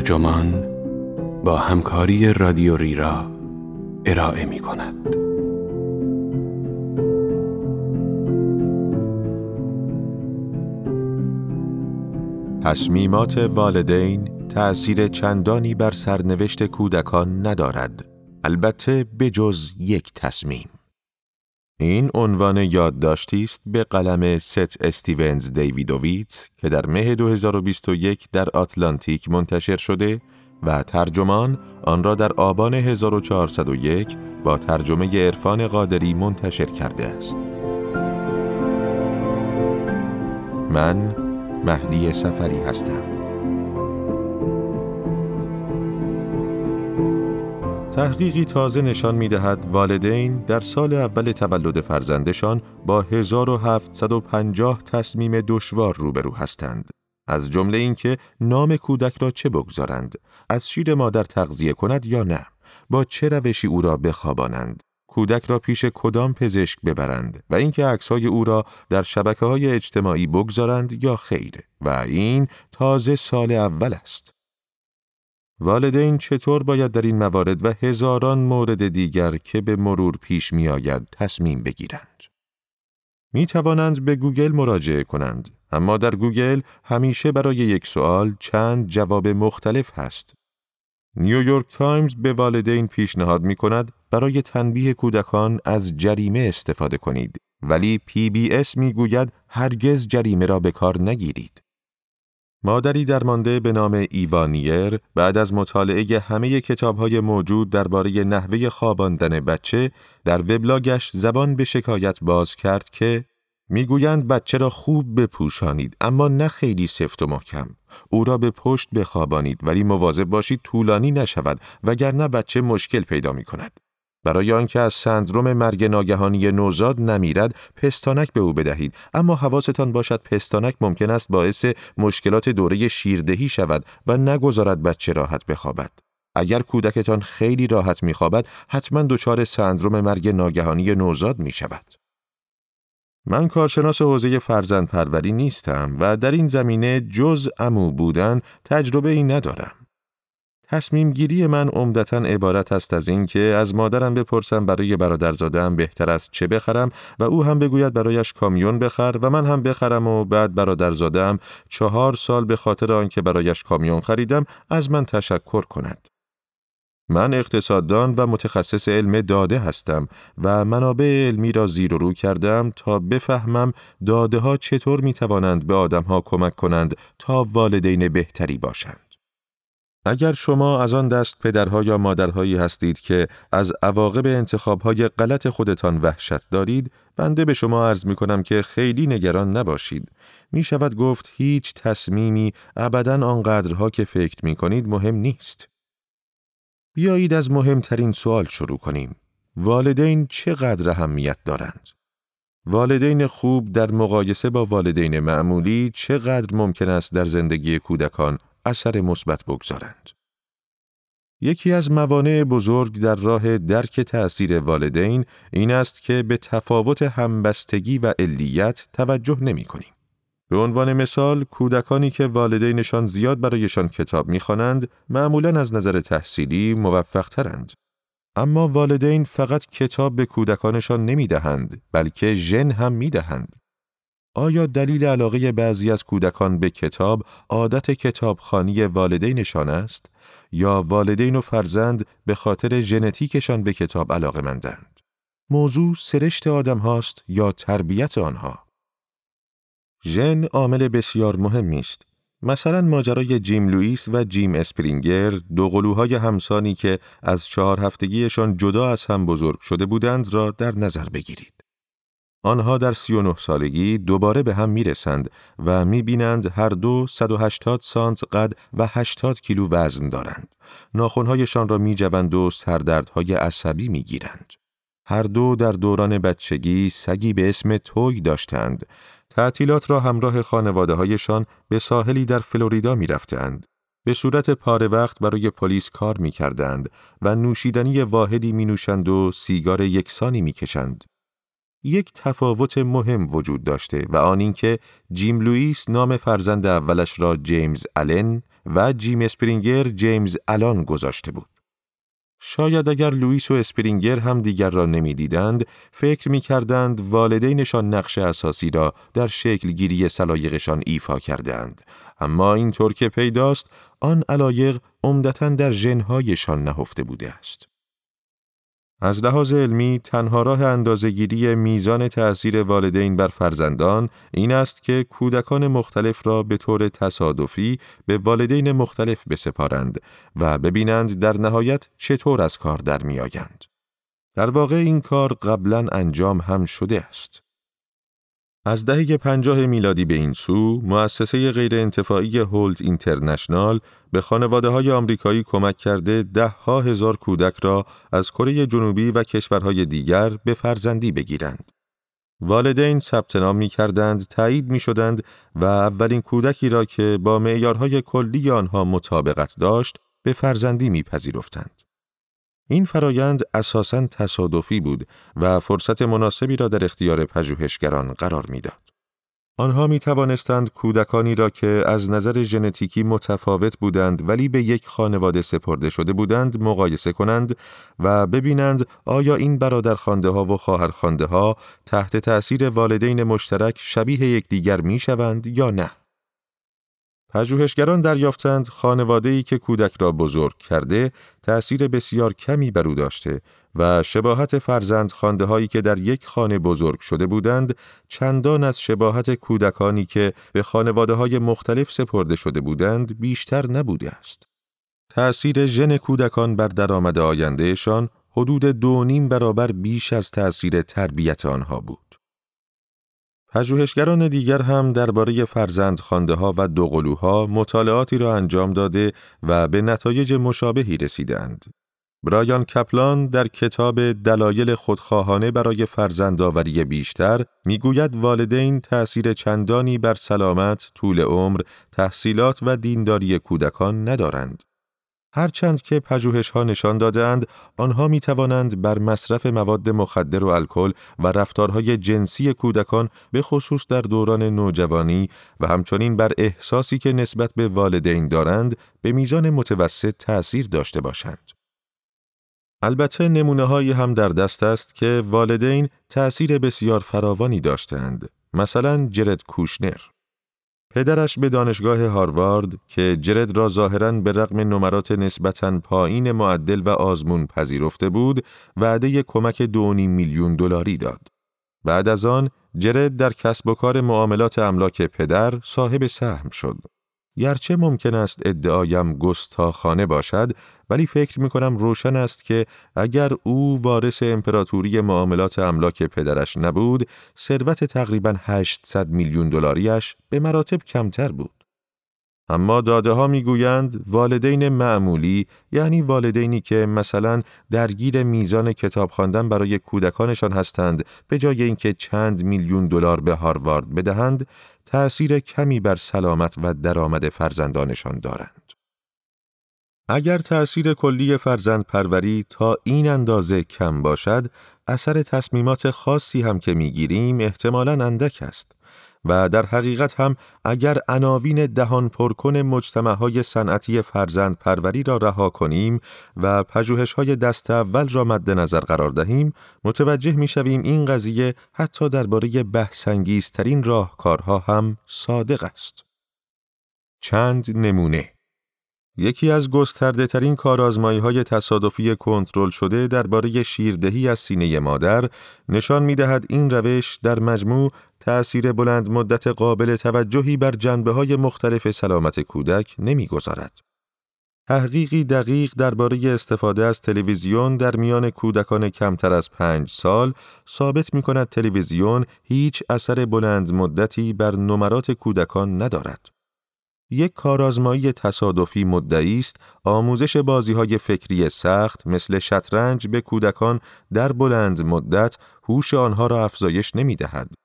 ترجمان با همکاری رادیو ریرا ارائه می کند. تصمیمات والدین تأثیر چندانی بر سرنوشت کودکان ندارد البته به جز یک تصمیم این عنوان یادداشتی است به قلم ست استیونز دیویدوویتس که در مه 2021 در آتلانتیک منتشر شده و ترجمان آن را در آبان 1401 با ترجمه عرفان قادری منتشر کرده است. من مهدی سفری هستم. تحقیقی تازه نشان می دهد والدین در سال اول تولد فرزندشان با 1750 تصمیم دشوار روبرو هستند. از جمله اینکه نام کودک را چه بگذارند، از شیر مادر تغذیه کند یا نه، با چه روشی او را بخوابانند، کودک را پیش کدام پزشک ببرند؟ و اینکه عکسهای او را در شبکه های اجتماعی بگذارند یا خیر؟ و این تازه سال اول است. والدین چطور باید در این موارد و هزاران مورد دیگر که به مرور پیش می آید تصمیم بگیرند؟ می توانند به گوگل مراجعه کنند، اما در گوگل همیشه برای یک سوال چند جواب مختلف هست. نیویورک تایمز به والدین پیشنهاد می کند برای تنبیه کودکان از جریمه استفاده کنید، ولی پی بی اس می گوید هرگز جریمه را به کار نگیرید. مادری درمانده به نام ایوانیر بعد از مطالعه همه کتابهای موجود درباره نحوه خواباندن بچه در وبلاگش زبان به شکایت باز کرد که می‌گویند بچه را خوب بپوشانید اما نه خیلی سفت و محکم. او را به پشت بخوابانید ولی مواظب باشید طولانی نشود وگرنه بچه مشکل پیدا می کند برای آنکه از سندروم مرگ ناگهانی نوزاد نمیرد پستانک به او بدهید اما حواستان باشد پستانک ممکن است باعث مشکلات دوره شیردهی شود و نگذارد بچه راحت بخوابد اگر کودکتان خیلی راحت میخوابد حتما دچار سندروم مرگ ناگهانی نوزاد می شود. من کارشناس حوزه فرزند پروری نیستم و در این زمینه جز امو بودن تجربه ای ندارم. تصمیم گیری من عمدتا عبارت است از این که از مادرم بپرسم برای برادرزادهام بهتر است چه بخرم و او هم بگوید برایش کامیون بخر و من هم بخرم و بعد برادرزادهام چهار سال به خاطر آنکه برایش کامیون خریدم از من تشکر کند. من اقتصاددان و متخصص علم داده هستم و منابع علمی را زیر و رو کردم تا بفهمم داده ها چطور می توانند به آدم ها کمک کنند تا والدین بهتری باشند. اگر شما از آن دست پدرها یا مادرهایی هستید که از عواقب انتخابهای غلط خودتان وحشت دارید، بنده به شما عرض می کنم که خیلی نگران نباشید. می شود گفت هیچ تصمیمی ابدا آنقدرها که فکر می کنید مهم نیست. بیایید از مهمترین سوال شروع کنیم. والدین چقدر اهمیت دارند؟ والدین خوب در مقایسه با والدین معمولی چقدر ممکن است در زندگی کودکان اثر مثبت بگذارند. یکی از موانع بزرگ در راه درک تأثیر والدین این است که به تفاوت همبستگی و علیت توجه نمی کنیم. به عنوان مثال کودکانی که والدینشان زیاد برایشان کتاب می‌خوانند معمولا از نظر تحصیلی موفق ترند. اما والدین فقط کتاب به کودکانشان نمی دهند بلکه ژن هم می دهند. آیا دلیل علاقه بعضی از کودکان به کتاب عادت کتابخانی والدینشان است یا والدین و فرزند به خاطر ژنتیکشان به کتاب علاقه مندند؟ موضوع سرشت آدم هاست یا تربیت آنها؟ ژن عامل بسیار مهمی است. مثلا ماجرای جیم لوئیس و جیم اسپرینگر دو قلوهای همسانی که از چهار هفتگیشان جدا از هم بزرگ شده بودند را در نظر بگیرید. آنها در 39 سالگی دوباره به هم می‌رسند و می‌بینند هر دو 180 سانت قد و 80 کیلو وزن دارند. ناخونهایشان را میجوند و سردردهای عصبی می‌گیرند. هر دو در دوران بچگی سگی به اسم توی داشتند. تعطیلات را همراه خانواده هایشان به ساحلی در فلوریدا می رفتند. به صورت پاره وقت برای پلیس کار می کردند و نوشیدنی واحدی می نوشند و سیگار یکسانی می کشند. یک تفاوت مهم وجود داشته و آن اینکه جیم لوئیس نام فرزند اولش را جیمز آلن و جیم اسپرینگر جیمز الان گذاشته بود. شاید اگر لوئیس و اسپرینگر هم دیگر را نمی‌دیدند فکر می کردند والدینشان نقش اساسی را در شکل گیری سلایقشان ایفا کردند اما اینطور که پیداست آن علایق عمدتا در ژنهایشان نهفته بوده است از لحاظ علمی تنها راه اندازهگیری میزان تأثیر والدین بر فرزندان این است که کودکان مختلف را به طور تصادفی به والدین مختلف بسپارند و ببینند در نهایت چطور از کار در میآیند. در واقع این کار قبلا انجام هم شده است. از دهه پنجاه میلادی به این سو، مؤسسه غیر انتفاعی هولت اینترنشنال به خانواده های آمریکایی کمک کرده ده ها هزار کودک را از کره جنوبی و کشورهای دیگر به فرزندی بگیرند. والدین ثبت نام می کردند، تایید می شدند و اولین کودکی را که با معیارهای کلی آنها مطابقت داشت به فرزندی می پذیرفتند. این فرایند اساساً تصادفی بود و فرصت مناسبی را در اختیار پژوهشگران قرار می‌داد. آنها می توانستند کودکانی را که از نظر ژنتیکی متفاوت بودند ولی به یک خانواده سپرده شده بودند مقایسه کنند و ببینند آیا این برادر ها و خواهر ها تحت تأثیر والدین مشترک شبیه یکدیگر می شوند یا نه. پژوهشگران دریافتند خانواده‌ای که کودک را بزرگ کرده تأثیر بسیار کمی بر او داشته و شباهت فرزند خانده هایی که در یک خانه بزرگ شده بودند چندان از شباهت کودکانی که به خانواده های مختلف سپرده شده بودند بیشتر نبوده است. تأثیر ژن کودکان بر درآمد آیندهشان حدود دو نیم برابر بیش از تأثیر تربیت آنها بود. پژوهشگران دیگر هم درباره فرزند ها و دوقلوها مطالعاتی را انجام داده و به نتایج مشابهی رسیدند. برایان کپلان در کتاب دلایل خودخواهانه برای فرزندآوری بیشتر می‌گوید والدین تأثیر چندانی بر سلامت، طول عمر، تحصیلات و دینداری کودکان ندارند. هرچند که پژوهش ها نشان دادند آنها می توانند بر مصرف مواد مخدر و الکل و رفتارهای جنسی کودکان به خصوص در دوران نوجوانی و همچنین بر احساسی که نسبت به والدین دارند به میزان متوسط تأثیر داشته باشند. البته نمونه هایی هم در دست است که والدین تأثیر بسیار فراوانی داشتند. مثلا جرد کوشنر پدرش به دانشگاه هاروارد که جرد را ظاهرا به رغم نمرات نسبتاً پایین معدل و آزمون پذیرفته بود، وعده کمک دو میلیون دلاری داد. بعد از آن جرد در کسب و کار معاملات املاک پدر صاحب سهم شد. گرچه ممکن است ادعایم گستاخانه باشد ولی فکر می کنم روشن است که اگر او وارث امپراتوری معاملات املاک پدرش نبود ثروت تقریبا 800 میلیون دلاریش به مراتب کمتر بود. اما داده ها می گویند والدین معمولی یعنی والدینی که مثلا درگیر میزان کتاب خواندن برای کودکانشان هستند به جای اینکه چند میلیون دلار به هاروارد بدهند تأثیر کمی بر سلامت و درآمد فرزندانشان دارند. اگر تأثیر کلی فرزند پروری تا این اندازه کم باشد، اثر تصمیمات خاصی هم که می‌گیریم احتمالاً اندک است. و در حقیقت هم اگر عناوین دهان پرکن مجتمعهای صنعتی فرزند پروری را رها کنیم و پژوهش‌های دست اول را مد نظر قرار دهیم متوجه می‌شویم این قضیه حتی درباره بحث‌انگیزترین راهکارها هم صادق است. چند نمونه یکی از گسترده ترین کارآزمایی های تصادفی کنترل شده درباره شیردهی از سینه مادر نشان می دهد این روش در مجموع تأثیر بلند مدت قابل توجهی بر جنبه های مختلف سلامت کودک نمی گذارد. تحقیقی دقیق درباره استفاده از تلویزیون در میان کودکان کمتر از پنج سال ثابت می کند تلویزیون هیچ اثر بلند مدتی بر نمرات کودکان ندارد. یک کارآزمایی تصادفی مدعی است آموزش های فکری سخت مثل شطرنج به کودکان در بلند مدت هوش آنها را افزایش نمی دهد.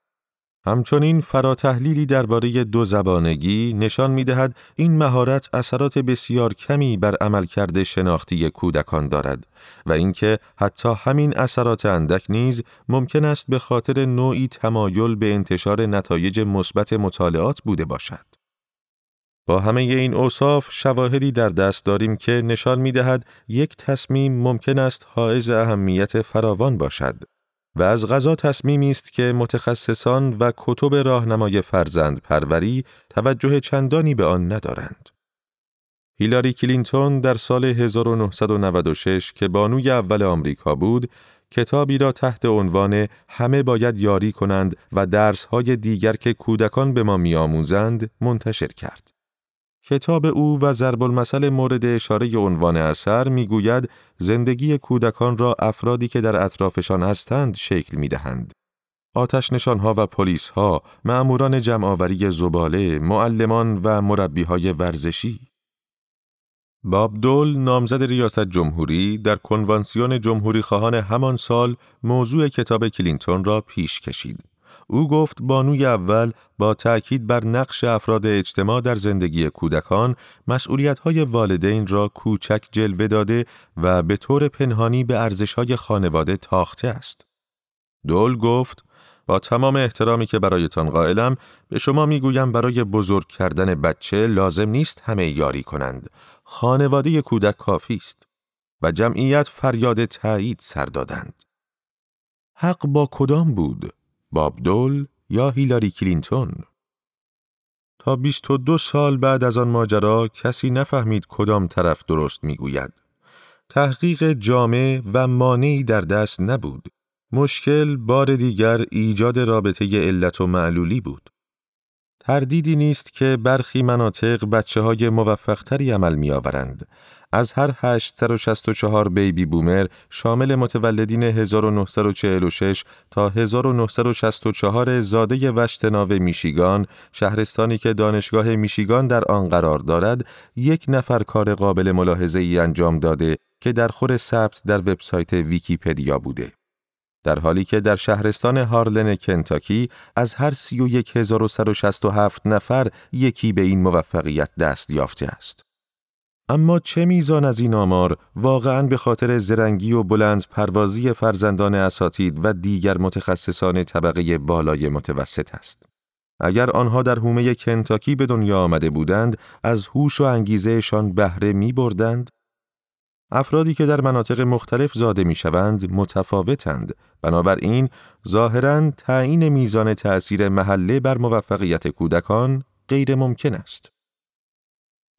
همچنین فراتحلیلی درباره دو زبانگی نشان می دهد این مهارت اثرات بسیار کمی بر عملکرد شناختی کودکان دارد و اینکه حتی همین اثرات اندک نیز ممکن است به خاطر نوعی تمایل به انتشار نتایج مثبت مطالعات بوده باشد. با همه این اوصاف شواهدی در دست داریم که نشان می دهد یک تصمیم ممکن است حائز اهمیت فراوان باشد و از غذا تصمیمی است که متخصصان و کتب راهنمای فرزند پروری توجه چندانی به آن ندارند. هیلاری کلینتون در سال 1996 که بانوی اول آمریکا بود، کتابی را تحت عنوان همه باید یاری کنند و درسهای دیگر که کودکان به ما میآموزند منتشر کرد. کتاب او و ضرب المثل مورد اشاره عنوان اثر می‌گوید زندگی کودکان را افرادی که در اطرافشان هستند شکل می‌دهند. آتش نشانها و پلیس ها، معموران جمعآوری زباله، معلمان و مربی های ورزشی. باب دول نامزد ریاست جمهوری در کنوانسیون جمهوری خواهان همان سال موضوع کتاب کلینتون را پیش کشید. او گفت بانوی اول با تأکید بر نقش افراد اجتماع در زندگی کودکان مسئولیت‌های والدین را کوچک جلوه داده و به طور پنهانی به ارزش‌های خانواده تاخته است. دول گفت با تمام احترامی که برایتان قائلم به شما می‌گویم برای بزرگ کردن بچه لازم نیست همه یاری کنند. خانواده کودک کافی است و جمعیت فریاد تایید سر دادند. حق با کدام بود؟ باب دول یا هیلاری کلینتون؟ تا 22 سال بعد از آن ماجرا کسی نفهمید کدام طرف درست می‌گوید. تحقیق جامع و مانعی در دست نبود. مشکل بار دیگر ایجاد رابطه علت و معلولی بود. تردیدی نیست که برخی مناطق بچه های موفق تری عمل می آورند. از هر 864 بیبی بومر شامل متولدین 1946 تا 1964 زاده وشتناو میشیگان شهرستانی که دانشگاه میشیگان در آن قرار دارد یک نفر کار قابل ملاحظه ای انجام داده که در خور ثبت در وبسایت ویکیپدیا بوده. در حالی که در شهرستان هارلن کنتاکی از هر 31167 نفر یکی به این موفقیت دست یافته است. اما چه میزان از این آمار واقعا به خاطر زرنگی و بلند پروازی فرزندان اساتید و دیگر متخصصان طبقه بالای متوسط است؟ اگر آنها در حومه کنتاکی به دنیا آمده بودند، از هوش و انگیزهشان بهره می بردند؟ افرادی که در مناطق مختلف زاده می شوند متفاوتند بنابراین ظاهرا تعیین میزان تأثیر محله بر موفقیت کودکان غیر ممکن است.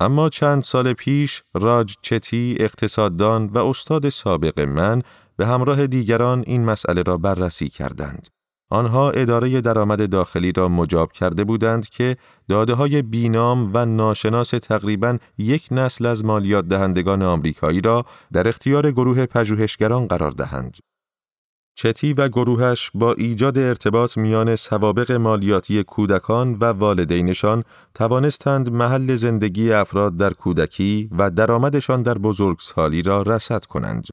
اما چند سال پیش راج چتی اقتصاددان و استاد سابق من به همراه دیگران این مسئله را بررسی کردند. آنها اداره درآمد داخلی را مجاب کرده بودند که داده های بینام و ناشناس تقریبا یک نسل از مالیات دهندگان آمریکایی را در اختیار گروه پژوهشگران قرار دهند. چتی و گروهش با ایجاد ارتباط میان سوابق مالیاتی کودکان و والدینشان توانستند محل زندگی افراد در کودکی و درآمدشان در بزرگسالی را رصد کنند.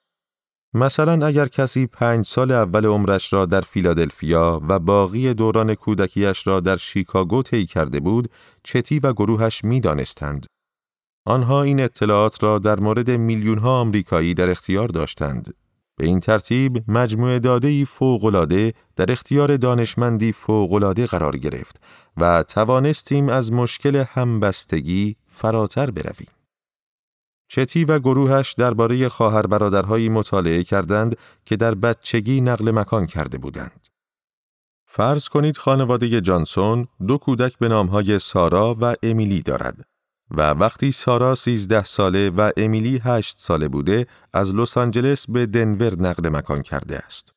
مثلا اگر کسی پنج سال اول عمرش را در فیلادلفیا و باقی دوران کودکیش را در شیکاگو طی کرده بود، چتی و گروهش می دانستند. آنها این اطلاعات را در مورد میلیون ها آمریکایی در اختیار داشتند. به این ترتیب مجموعه دادهی فوقلاده در اختیار دانشمندی فوقلاده قرار گرفت و توانستیم از مشکل همبستگی فراتر برویم. چتی و گروهش درباره خواهر برادرهایی مطالعه کردند که در بچگی نقل مکان کرده بودند. فرض کنید خانواده جانسون دو کودک به نامهای سارا و امیلی دارد و وقتی سارا سیزده ساله و امیلی هشت ساله بوده از لس آنجلس به دنور نقل مکان کرده است.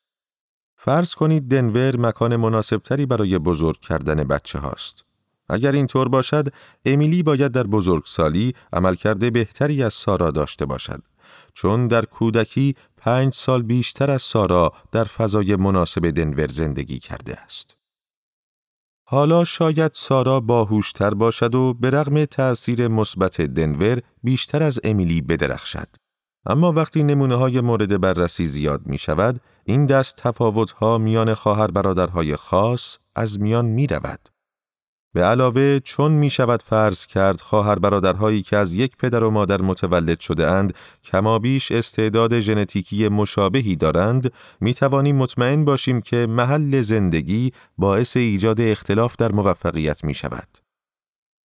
فرض کنید دنور مکان مناسبتری برای بزرگ کردن بچه هاست. اگر اینطور باشد، امیلی باید در بزرگسالی عملکرد بهتری از سارا داشته باشد. چون در کودکی پنج سال بیشتر از سارا در فضای مناسب دنور زندگی کرده است. حالا شاید سارا باهوشتر باشد و به رغم تأثیر مثبت دنور بیشتر از امیلی بدرخشد. اما وقتی نمونه های مورد بررسی زیاد می شود، این دست تفاوت ها میان خواهر برادرهای خاص از میان می رود. به علاوه چون می شود فرض کرد خواهر برادرهایی که از یک پدر و مادر متولد شده اند کمابیش استعداد ژنتیکی مشابهی دارند می توانیم مطمئن باشیم که محل زندگی باعث ایجاد اختلاف در موفقیت می شود.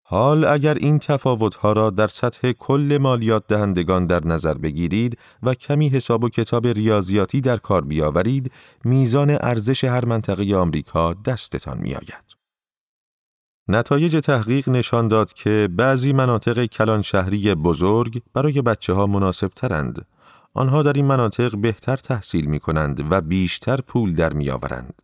حال اگر این تفاوتها را در سطح کل مالیات دهندگان در نظر بگیرید و کمی حساب و کتاب ریاضیاتی در کار بیاورید، میزان ارزش هر منطقه آمریکا دستتان میآید. نتایج تحقیق نشان داد که بعضی مناطق کلان شهری بزرگ برای بچه ها مناسب ترند. آنها در این مناطق بهتر تحصیل می کنند و بیشتر پول در می آورند.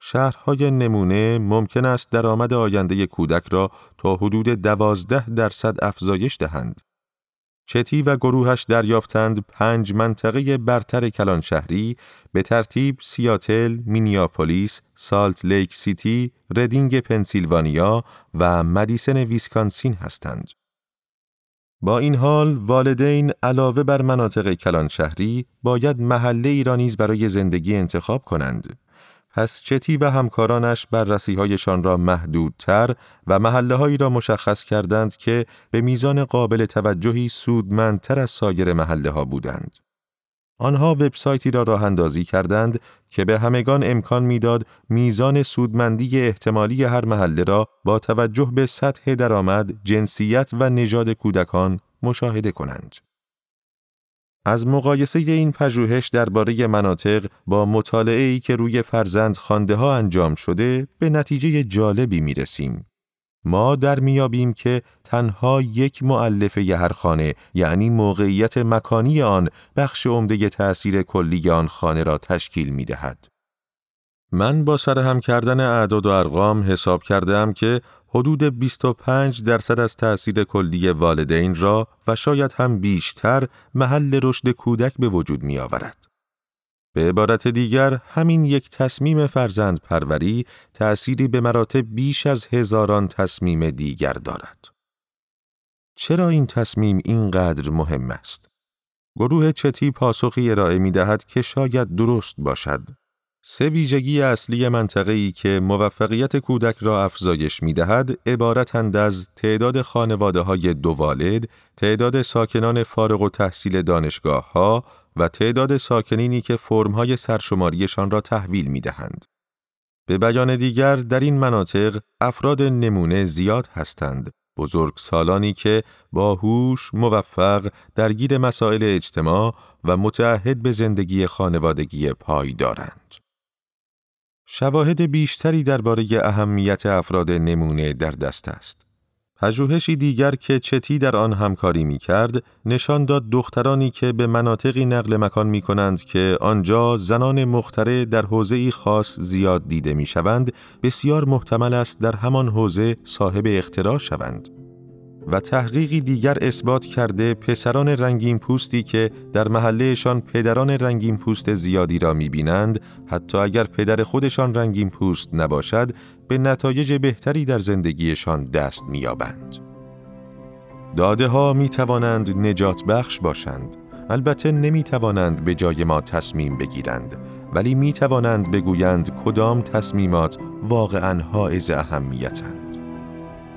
شهرهای نمونه ممکن است درآمد آینده کودک را تا حدود دوازده درصد افزایش دهند. چتی و گروهش دریافتند پنج منطقه برتر کلان شهری به ترتیب سیاتل، مینیاپولیس، سالت لیک سیتی، ردینگ پنسیلوانیا و مدیسن ویسکانسین هستند. با این حال والدین علاوه بر مناطق کلان شهری باید محله ایرانیز برای زندگی انتخاب کنند. پس چتی و همکارانش بررسی هایشان را محدودتر و محله هایی را مشخص کردند که به میزان قابل توجهی سودمندتر از سایر محله ها بودند. آنها وبسایتی را راه اندازی کردند که به همگان امکان می‌داد میزان سودمندی احتمالی هر محله را با توجه به سطح درآمد، جنسیت و نژاد کودکان مشاهده کنند. از مقایسه این پژوهش درباره مناطق با مطالعه ای که روی فرزند خانده ها انجام شده به نتیجه جالبی می رسیم. ما در میابیم که تنها یک معلفه هر خانه یعنی موقعیت مکانی آن بخش عمده تأثیر کلی آن خانه را تشکیل می دهد. من با سرهم کردن اعداد و ارقام حساب کردم که حدود 25 درصد از تأثیر کلی والدین را و شاید هم بیشتر محل رشد کودک به وجود می آورد. به عبارت دیگر همین یک تصمیم فرزند پروری تأثیری به مراتب بیش از هزاران تصمیم دیگر دارد. چرا این تصمیم اینقدر مهم است؟ گروه چتی پاسخی ارائه می دهد که شاید درست باشد. سه ویژگی اصلی منطقه ای که موفقیت کودک را افزایش می دهد عبارتند از تعداد خانواده های دو والد، تعداد ساکنان فارغ و تحصیل دانشگاه ها و تعداد ساکنینی که فرمهای سرشماریشان را تحویل می دهند. به بیان دیگر در این مناطق افراد نمونه زیاد هستند بزرگ سالانی که با هوش موفق درگیر مسائل اجتماع و متعهد به زندگی خانوادگی پای دارند. شواهد بیشتری درباره اهمیت افراد نمونه در دست است. پژوهشی دیگر که چتی در آن همکاری می کرد، نشان داد دخترانی که به مناطقی نقل مکان می کنند که آنجا زنان مختره در حوزه خاص زیاد دیده می شوند، بسیار محتمل است در همان حوزه صاحب اختراع شوند. و تحقیقی دیگر اثبات کرده پسران رنگین پوستی که در محلهشان پدران رنگین پوست زیادی را می‌بینند حتی اگر پدر خودشان رنگین پوست نباشد به نتایج بهتری در زندگیشان دست میابند. داده ها می توانند نجات بخش باشند البته نمی توانند به جای ما تصمیم بگیرند ولی می توانند بگویند کدام تصمیمات واقعا حائز اهمیتند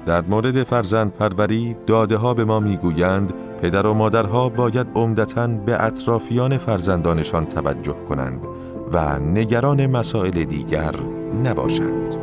در مورد فرزند پروری داده ها به ما می‌گویند پدر و مادرها باید عمدتا به اطرافیان فرزندانشان توجه کنند و نگران مسائل دیگر نباشند.